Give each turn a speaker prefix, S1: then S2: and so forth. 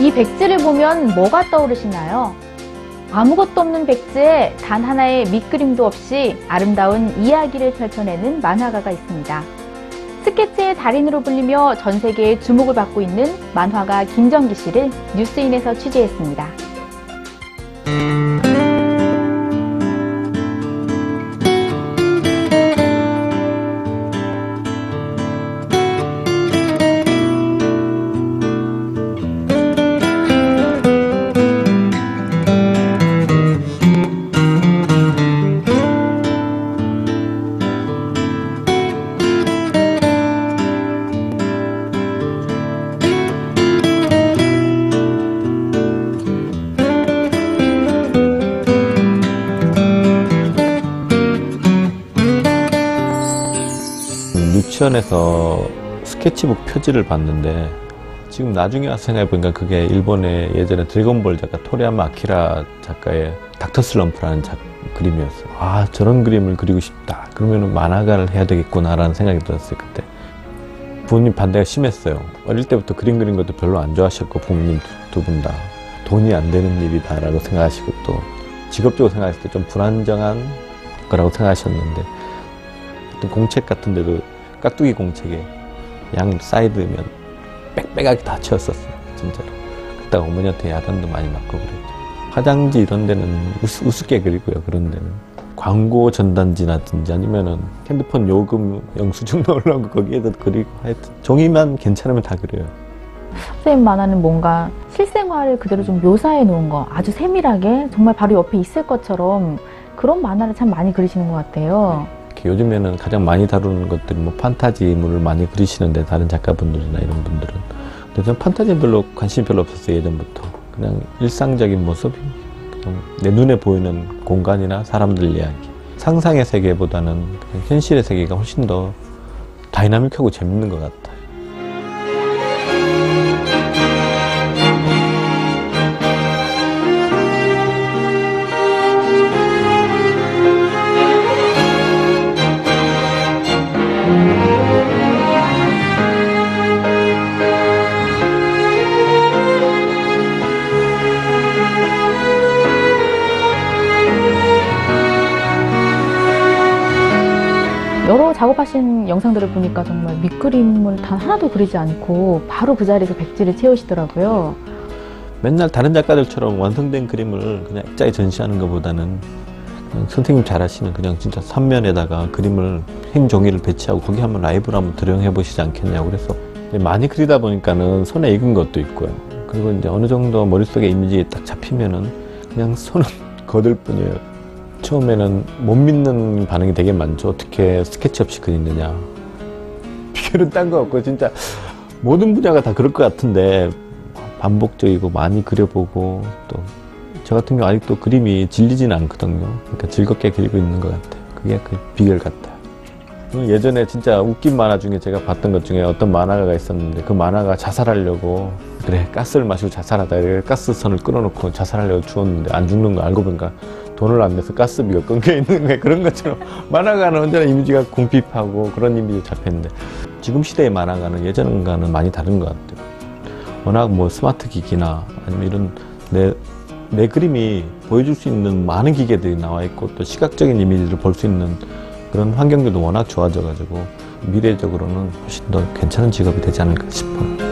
S1: 이 백지를 보면 뭐가 떠오르시나요? 아무것도 없는 백지에 단 하나의 밑그림도 없이 아름다운 이야기를 펼쳐내는 만화가가 있습니다. 스케치의 달인으로 불리며 전 세계의 주목을 받고 있는 만화가 김정기 씨를 뉴스인에서 취재했습니다.
S2: 유치원에서 스케치북 표지를 봤는데 지금 나중에 와서 생각해보니까 그게 일본의 예전에 드래곤볼 작가 토리야마 아키라 작가의 닥터 슬럼프라는 작, 그림이었어요. 아 저런 그림을 그리고 싶다. 그러면 만화가를 해야 되겠구나라는 생각이 들었어요 그때. 부모님 반대가 심했어요. 어릴 때부터 그림 그리는 것도 별로 안 좋아하셨고 부모님 두 분 다 돈이 안 되는 일이다라고 생각하시고 또 직업적으로 생각했을 때 좀 불안정한 거라고 생각하셨는데 어떤 공책 같은 데도 깍두기 공책에 양 사이드면 빽빽하게 다 채웠었어요 진짜로. 그때 어머니한테 야단도 많이 맞고 그랬죠. 화장지 이런 데는 우스, 우습게 그리고요 그런 데는. 광고 전단지라든지 아니면은 핸드폰 요금 영수증 넣으려고 거기에다 그리고 하여튼 종이만 괜찮으면 다 그려요.
S1: 선생님 만화는 뭔가 실생활을 그대로 좀 묘사해 놓은 거 아주 세밀하게 정말 바로 옆에 있을 것처럼 그런 만화를 참 많이 그리시는 것 같아요.
S2: 이렇게 요즘에는 가장 많이 다루는 것들이 뭐 판타지물을 많이 그리시는데 다른 작가분들이나 이런 분들은. 근데 저는 판타지에 별로 관심이 별로 없었어요 예전부터. 그냥 일상적인 모습? 그냥 내 눈에 보이는 공간이나 사람들 이야기. 상상의 세계보다는 그냥 현실의 세계가 훨씬 더 다이나믹하고 재밌는 것 같아요
S1: 여러 작업하신 영상들을 보니까 정말 밑그림을 단 하나도 그리지 않고 바로 그 자리에서 백지를 채우시더라고요.
S2: 맨날 다른 작가들처럼 완성된 그림을 그냥 액자에 전시하는 것보다는 선생님 잘하시는 그냥 진짜 삼면에다가 그림을 흰 종이를 배치하고 거기 한번 라이브로 한번 드렁해 보시지 않겠냐고 그래서 많이 그리다 보니까는 손에 익은 것도 있고요. 그리고 이제 어느 정도 머릿속에 이미지 딱 잡히면은 그냥 손은 거들 뿐이에요. 처음에는 못 믿는 반응이 되게 많죠. 어떻게 스케치 없이 그리느냐. 비결은 딴 거 없고 진짜 모든 분야가 다 그럴 것 같은데 반복적이고 많이 그려보고 또 저 같은 경우 아직도 그림이 질리지는 않거든요. 그러니까 즐겁게 그리고 있는 것 같아요. 그게 그 비결 같아요. 예전에 진짜 웃긴 만화 중에 제가 봤던 것 중에 어떤 만화가가 있었는데 그 만화가 자살하려고 그래 가스를 마시고 자살하다 이래 가스선을 끊어놓고 자살하려고 주었는데 안 죽는 거 알고 보니까 돈을 안 내서 가스비가 끊겨 있는 거예요. 그런 것처럼 만화가는 언제나 이미지가 궁핍하고 그런 이미지 잡혔는데 지금 시대의 만화가는 예전과는 많이 다른 것 같아요. 워낙 뭐 스마트 기기나 아니면 이런 내, 내 그림이 보여줄 수 있는 많은 기계들이 나와 있고 또 시각적인 이미지를 볼 수 있는 그런 환경들도 워낙 좋아져 가지고 미래적으로는 훨씬 더 괜찮은 직업이 되지 않을까 싶어요.